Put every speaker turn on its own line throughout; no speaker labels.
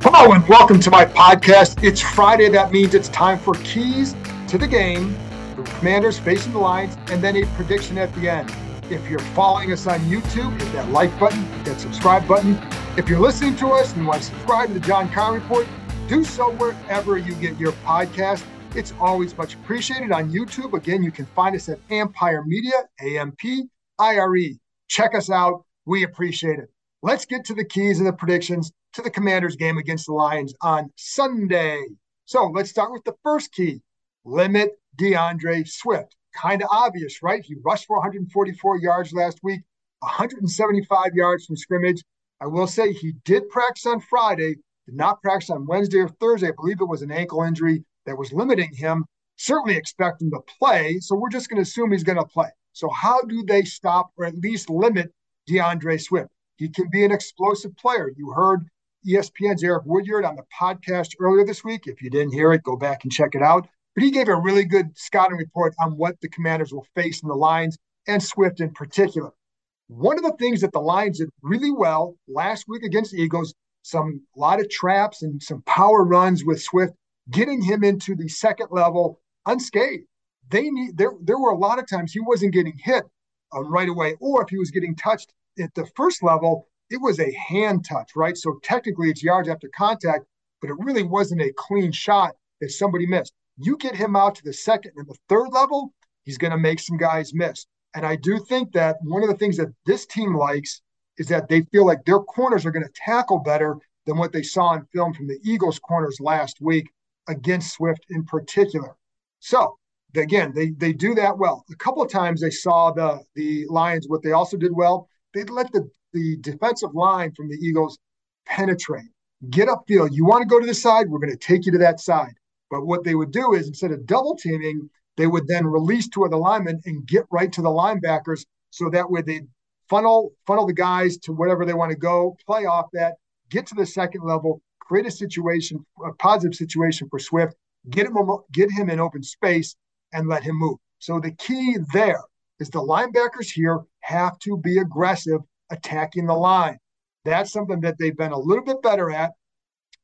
Hello and welcome to my podcast. It's Friday. That means it's time for keys to the game. The commanders facing the Lions, and then a prediction at the end. If you're following us on YouTube, hit that like button, hit that subscribe button. If you're listening to us and want to subscribe to the John Keim Report, do so wherever you get your podcast. It's always much appreciated on YouTube. Again, you can find us at Ampire Media, A M P I R E. Check us out. We appreciate it. Let's get to the keys and the predictions to the Commanders game against the Lions on Sunday. So let's start with the first key limit D'Andre Swift. Kind of obvious, right? He rushed for 144 yards last week, 175 yards from scrimmage. I will say he did practice on Friday, did not practice on Wednesday or Thursday. I believe it was an ankle injury that was limiting him. Certainly expect him to play. So we're just going to assume he's going to play. So, how do they stop or at least limit D'Andre Swift? He can be an explosive player. You heard ESPN's Eric Woodyard on the podcast earlier this week. If you didn't hear it, go back and check it out. But he gave a really good scouting report on what the commanders will face in the Lions and Swift in particular. One of the things that the Lions did really well last week against the Eagles, some a lot of traps and some power runs with Swift, getting him into the second level unscathed. They need there there were a lot of times he wasn't getting hit uh, right away, or if he was getting touched at the first level, it was a hand touch, right? So technically it's yards after contact, but it really wasn't a clean shot that somebody missed. You get him out to the second and the third level, he's going to make some guys miss. And I do think that one of the things that this team likes is that they feel like their corners are going to tackle better than what they saw in film from the Eagles' corners last week against Swift in particular. So again, they they do that well. A couple of times they saw the the Lions. What they also did well, they let the the defensive line from the Eagles penetrate, get upfield. You want to go to the side, we're going to take you to that side. But what they would do is instead of double teaming, they would then release two of the linemen and get right to the linebackers. So that way they funnel funnel the guys to whatever they want to go, play off that, get to the second level, create a situation, a positive situation for Swift, get him get him in open space, and let him move. So the key there is the linebackers here have to be aggressive attacking the line. That's something that they've been a little bit better at,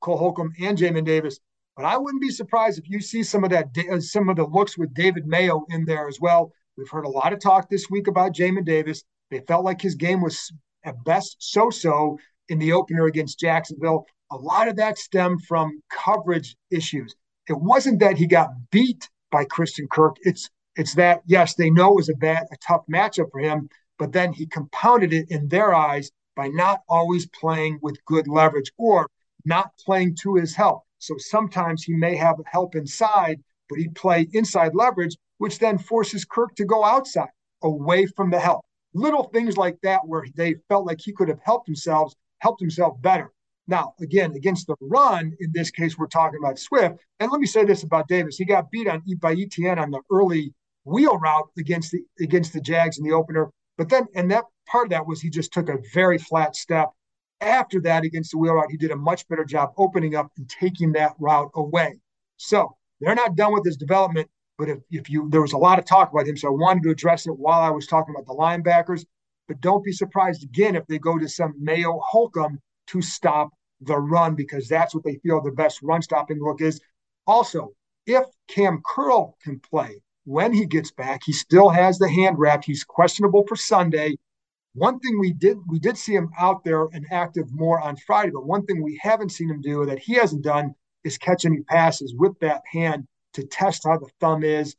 Cole Holcomb and Jamin Davis. But I wouldn't be surprised if you see some of that, some of the looks with David Mayo in there as well. We've heard a lot of talk this week about Jamin Davis. They felt like his game was at best so-so in the opener against Jacksonville. A lot of that stemmed from coverage issues. It wasn't that he got beat by Christian Kirk. It's it's that yes, they know it was a bad, a tough matchup for him, but then he compounded it in their eyes by not always playing with good leverage or not playing to his help. So sometimes he may have help inside, but he'd play inside leverage, which then forces Kirk to go outside away from the help. Little things like that where they felt like he could have helped himself, helped himself better. Now, again, against the run, in this case, we're talking about Swift. And let me say this about Davis. He got beat on by Etienne on the early wheel route against the against the Jags in the opener. But then, and that part of that was he just took a very flat step. After that, against the wheel route, he did a much better job opening up and taking that route away. So they're not done with his development. But if, if you there was a lot of talk about him, so I wanted to address it while I was talking about the linebackers. But don't be surprised again if they go to some Mayo Holcomb to stop the run because that's what they feel the best run stopping look is. Also, if Kam Curl can play, when he gets back. He still has the hand wrap. He's questionable for Sunday. One thing we did we did see him out there and active more on Friday, but one thing we haven't seen him do that he hasn't done is catch any passes with that hand to test how the thumb is.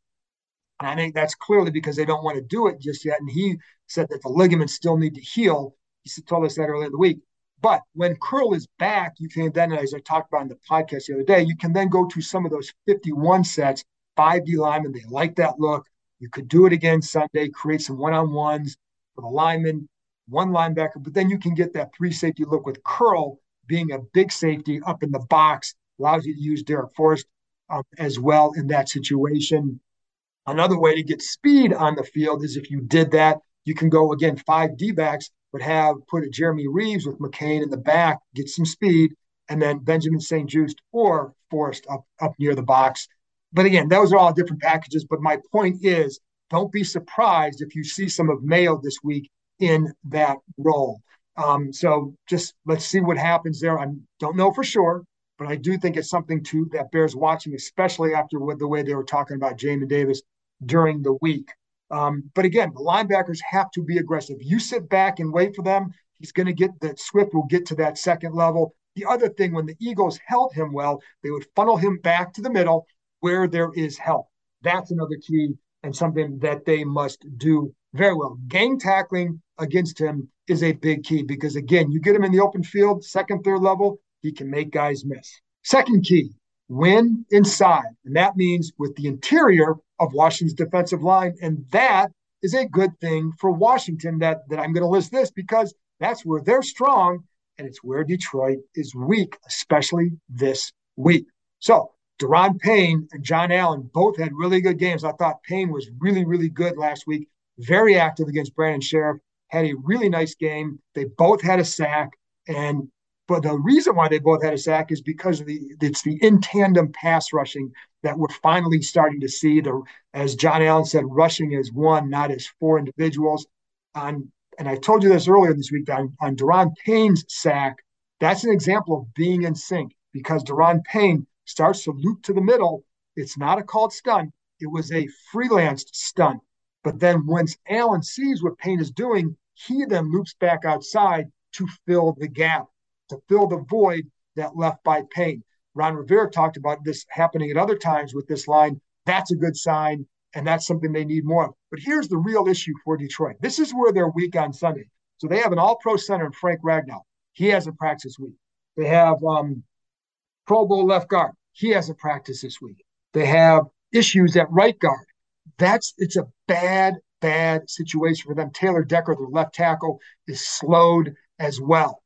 And I think that's clearly because they don't want to do it just yet. And he said that the ligaments still need to heal. He told us that earlier in the week. But when curl is back, you can then, as I talked about in the podcast the other day, you can then go to some of those 51 sets five D linemen. They like that look. You could do it again Sunday, create some one on ones for the lineman, one linebacker, but then you can get that three safety look with curl being a big safety up in the box allows you to use Darrick Forrest um, as well in that situation. Another way to get speed on the field is if you did that, you can go again five D backs, but have put a Jeremy Reaves with McCain in the back, get some speed, and then Benjamin St-Juste or Forrest up up near the box. But again, those are all different packages. But my point is, don't be surprised if you see some of Mayo this week in that role. Um, so just let's see what happens there. I don't know for sure, but I do think it's something to that bears watching, especially after what the way they were talking about Jamin Davis during the week. Um, but again, the linebackers have to be aggressive. You sit back and wait for them. He's going to get that Swift will get to that second level. The other thing, when the Eagles held him well, they would funnel him back to the middle where there is help. That's another key and something that they must do very well. Gang tackling against him is a big key because, again, you get him in the open field, second, third level, he can make guys miss. Second key, win inside. And that means with the interior of Washington's defensive line. And that is a good thing for Washington that, that I'm going to list this because that's where they're strong and it's where Detroit is weak, especially this week. So Daron Payne and John Allen both had really good games. I thought Payne was really, really good last week, very active against Brandon Scherff, had a really nice game. They both had a sack. And but the reason why they both had a sack is because of the it's the in tandem pass rushing that we're finally starting to see. The as John Allen said, rushing is one, not as four individuals. On and I told you this earlier this week on, on Daron Payne's sack, that's an example of being in sync because Daron Payne starts to loop to the middle. It's not a called stun. It was a freelanced stun. But then once Allen sees what Payne is doing, he then loops back outside to fill the gap to fill the void that left by Payne. Ron Rivera talked about this happening at other times with this line. That's a good sign, and that's something they need more of. But here's the real issue for Detroit. This is where they're weak on Sunday. So they have an all-pro center in Frank Ragnow. He has a practice week. They have um, Pro Bowl left guard. He has a practice this week. They have issues at right guard. That's it's a bad, bad situation for them. Taylor Decker, the left tackle, is slowed as well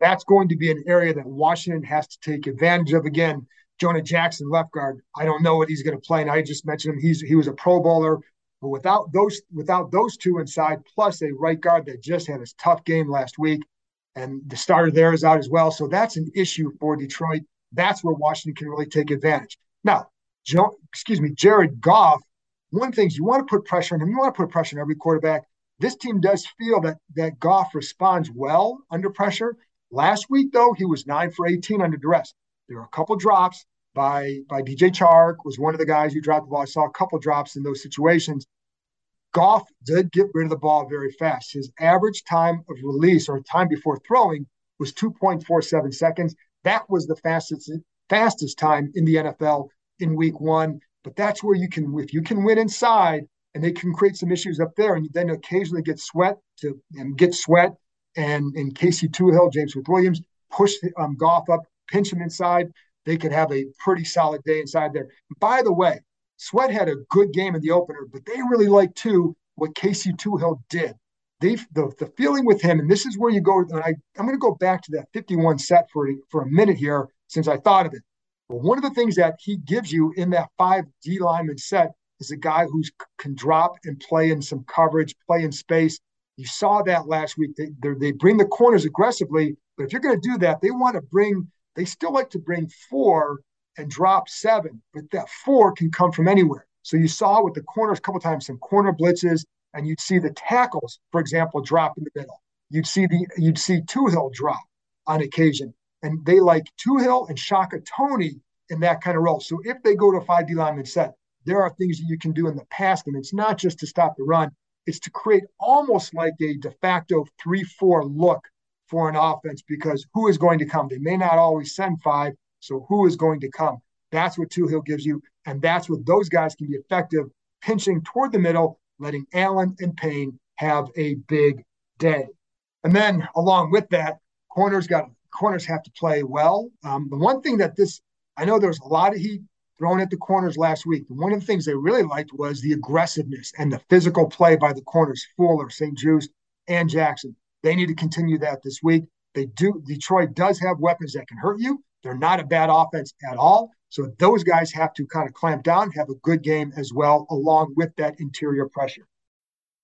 that's going to be an area that Washington has to take advantage of. Again, Jonah Jackson, left guard. I don't know what he's going to play. And I just mentioned him. He's he was a Pro Bowler, but without those without those two inside, plus a right guard that just had a tough game last week, and the starter there is out as well. So that's an issue for Detroit. That's where Washington can really take advantage. Now, Joe, excuse me, Jared Goff. One thing is you want to put pressure on him. You want to put pressure on every quarterback. This team does feel that that Goff responds well under pressure. Last week, though, he was nine for 18 under duress. There were a couple drops by by DJ Chark was one of the guys who dropped the ball. I saw a couple drops in those situations. Goff did get rid of the ball very fast. His average time of release or time before throwing was 2.47 seconds. That was the fastest fastest time in the NFL in week one. But that's where you can, if you can win inside and they can create some issues up there, and you then occasionally get sweat to and get sweat and in Casey Toohill, James Smith Williams push um, Goff up, pinch him inside. They could have a pretty solid day inside there. By the way, Sweat had a good game in the opener, but they really liked too what Casey Toohill did. The the feeling with him, and this is where you go. And I I'm going to go back to that 51 set for for a minute here since I thought of it. But one of the things that he gives you in that five D lineman set is a guy who can drop and play in some coverage, play in space, you saw that last week. They, they bring the corners aggressively, but if you're going to do that, they want to bring, they still like to bring four and drop seven, but that four can come from anywhere. So you saw with the corners a couple times some corner blitzes, and you'd see the tackles, for example, drop in the middle. You'd see the you'd see Toohill drop on occasion, and they like Toohill and Shaka Toney in that kind of role. So if they go to five D lineman set, there are things that you can do in the past, and it's not just to stop the run it's to create almost like a de facto 3 4 look for an offense because who is going to come? They may not always send five, so who is going to come? That's what Toohill gives you. And that's what those guys can be effective, pinching toward the middle, letting Allen and Payne have a big day. And then along with that, corners got corners have to play well. Um, the one thing that this I know there was a lot of heat thrown at the corners last week. One of the things they really liked was the aggressiveness and the physical play by the corners, Fuller, St-Juste, and Jackson. They need to continue that this week. They do. Detroit does have weapons that can hurt you. They're not a bad offense at all. So those guys have to kind of clamp down, have a good game as well, along with that interior pressure.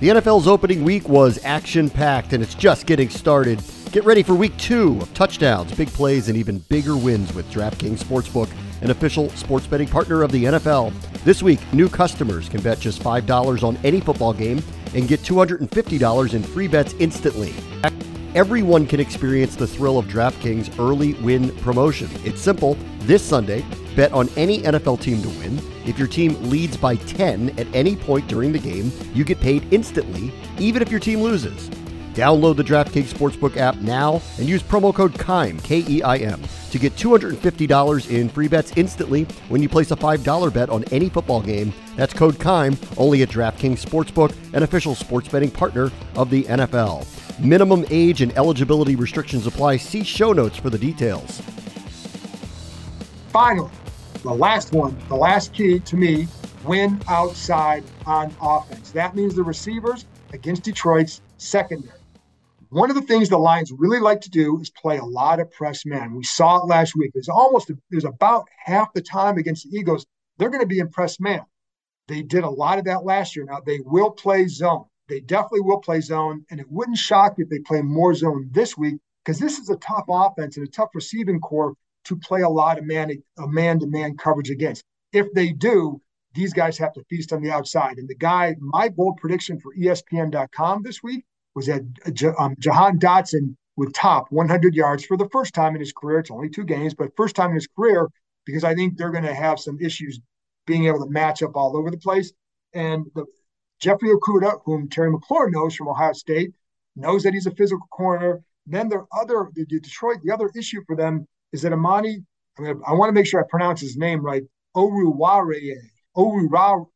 The NFL's opening week was action packed and it's just getting started. Get ready for week two of touchdowns, big plays, and even bigger wins with DraftKings Sportsbook, an official sports betting partner of the NFL. This week, new customers can bet just $5 on any football game and get $250 in free bets instantly. Everyone can experience the thrill of DraftKings early win promotion. It's simple. This Sunday, bet on any NFL team to win. If your team leads by 10 at any point during the game, you get paid instantly, even if your team loses. Download the DraftKings Sportsbook app now and use promo code KEIM, K E I M, to get $250 in free bets instantly when you place a $5 bet on any football game. That's code KEIM only at DraftKings Sportsbook, an official sports betting partner of the NFL. Minimum age and eligibility restrictions apply. See show notes for the details.
Finally, the last one, the last key to me, win outside on offense. That means the receivers against Detroit's secondary. One of the things the Lions really like to do is play a lot of press man. We saw it last week. There's almost there's about half the time against the Eagles, they're going to be in press man. They did a lot of that last year. Now they will play zone. They definitely will play zone, and it wouldn't shock me if they play more zone this week because this is a tough offense and a tough receiving corps to play a lot of man a man to man coverage against. If they do, these guys have to feast on the outside. And the guy, my bold prediction for ESPN.com this week was that um, Jahan Dotson would top 100 yards for the first time in his career. It's only two games, but first time in his career because I think they're going to have some issues being able to match up all over the place. And the, Jeffrey Okudah, whom Terry McLaurin knows from Ohio State, knows that he's a physical corner. Then their other, the Detroit, the other issue for them is that Amani, I, mean, I want to make sure I pronounce his name right, Oruwariye, Oruwariye,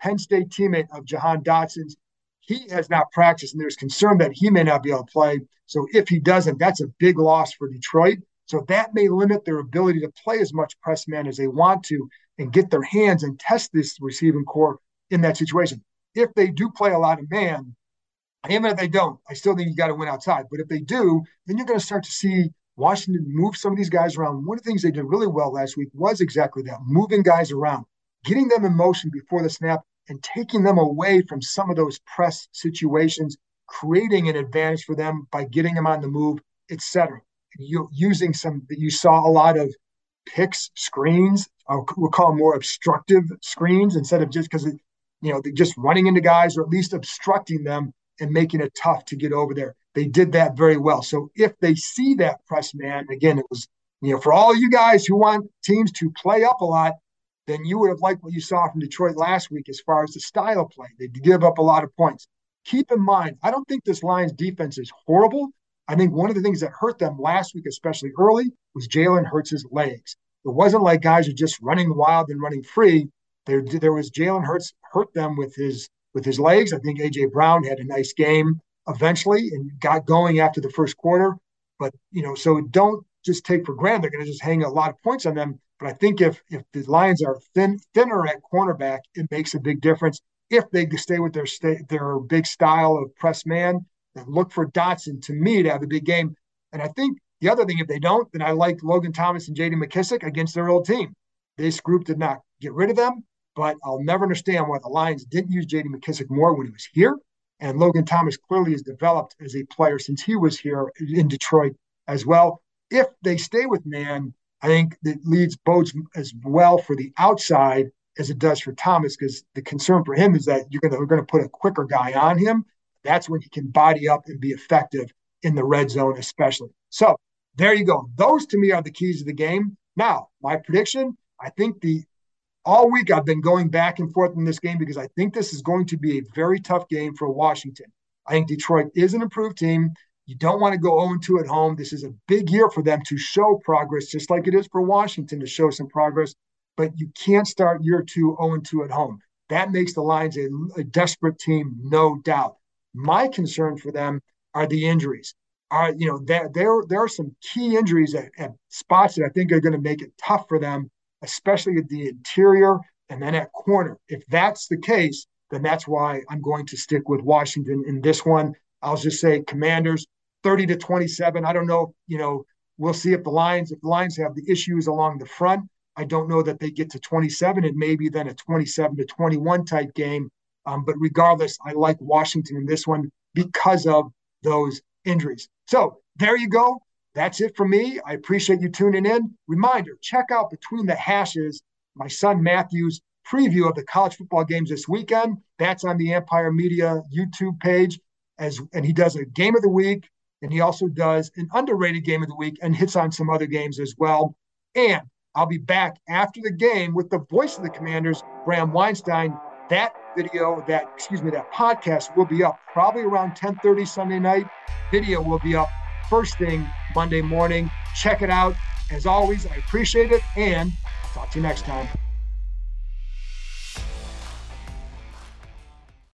Penn State teammate of Jahan Dotson's. He has not practiced, and there's concern that he may not be able to play. So if he doesn't, that's a big loss for Detroit. So that may limit their ability to play as much press man as they want to and get their hands and test this receiving corps in that situation. If they do play a lot of man, even if they don't, I still think you got to win outside. But if they do, then you're going to start to see Washington move some of these guys around. One of the things they did really well last week was exactly that moving guys around, getting them in motion before the snap, and taking them away from some of those press situations, creating an advantage for them by getting them on the move, etc. You using some you saw a lot of picks, screens, we'll call them more obstructive screens instead of just because you know just running into guys or at least obstructing them and making it tough to get over there. They did that very well. So if they see that press man, again, it was, you know, for all you guys who want teams to play up a lot, then you would have liked what you saw from Detroit last week as far as the style of play. They give up a lot of points. Keep in mind, I don't think this Lions defense is horrible. I think one of the things that hurt them last week, especially early, was Jalen Hurts' legs. It wasn't like guys are just running wild and running free. There, there was Jalen Hurts hurt them with his with his legs. I think AJ Brown had a nice game eventually and got going after the first quarter. But you know, so don't just take for granted they're going to just hang a lot of points on them. But I think if if the Lions are thin thinner at cornerback, it makes a big difference. If they stay with their state their big style of press man, then look for Dotson to me to have a big game. And I think the other thing, if they don't, then I like Logan Thomas and J.D. McKissic against their old team. This group did not get rid of them. But I'll never understand why the Lions didn't use J.D. McKissic more when he was here. And Logan Thomas clearly has developed as a player since he was here in Detroit as well. If they stay with man, I think that leads bodes as well for the outside as it does for Thomas, because the concern for him is that you're gonna we're gonna put a quicker guy on him. That's when he can body up and be effective in the red zone, especially. So there you go. Those to me are the keys of the game. Now, my prediction, I think the all week I've been going back and forth in this game because I think this is going to be a very tough game for Washington. I think Detroit is an improved team. You don't want to go 0 2 at home. This is a big year for them to show progress, just like it is for Washington to show some progress. But you can't start year two 0 2 at home. That makes the Lions a, a desperate team, no doubt. My concern for them are the injuries. Are you know there there there are some key injuries at, at spots that I think are going to make it tough for them, especially at the interior and then at corner. If that's the case, then that's why I'm going to stick with Washington in this one. I'll just say Commanders 30 to 27. I don't know, you know, we'll see if the Lions if the Lions have the issues along the front. I don't know that they get to 27 and maybe then a 27 to 21 type game. Um, but regardless, I like Washington in this one because of those injuries. So there you go. That's it for me. I appreciate you tuning in. Reminder check out Between the Hashes, my son Matthew's preview of the college football games this weekend. That's on the Ampire Media YouTube page. As and he does a game of the week, and he also does an underrated game of the week and hits on some other games as well. And I'll be back after the game with the voice of the commanders, Bram Weinstein. That video, that excuse me, that podcast will be up probably around 10:30 Sunday night. Video will be up first thing Monday morning. Check it out. As always, I appreciate it and talk to you next time.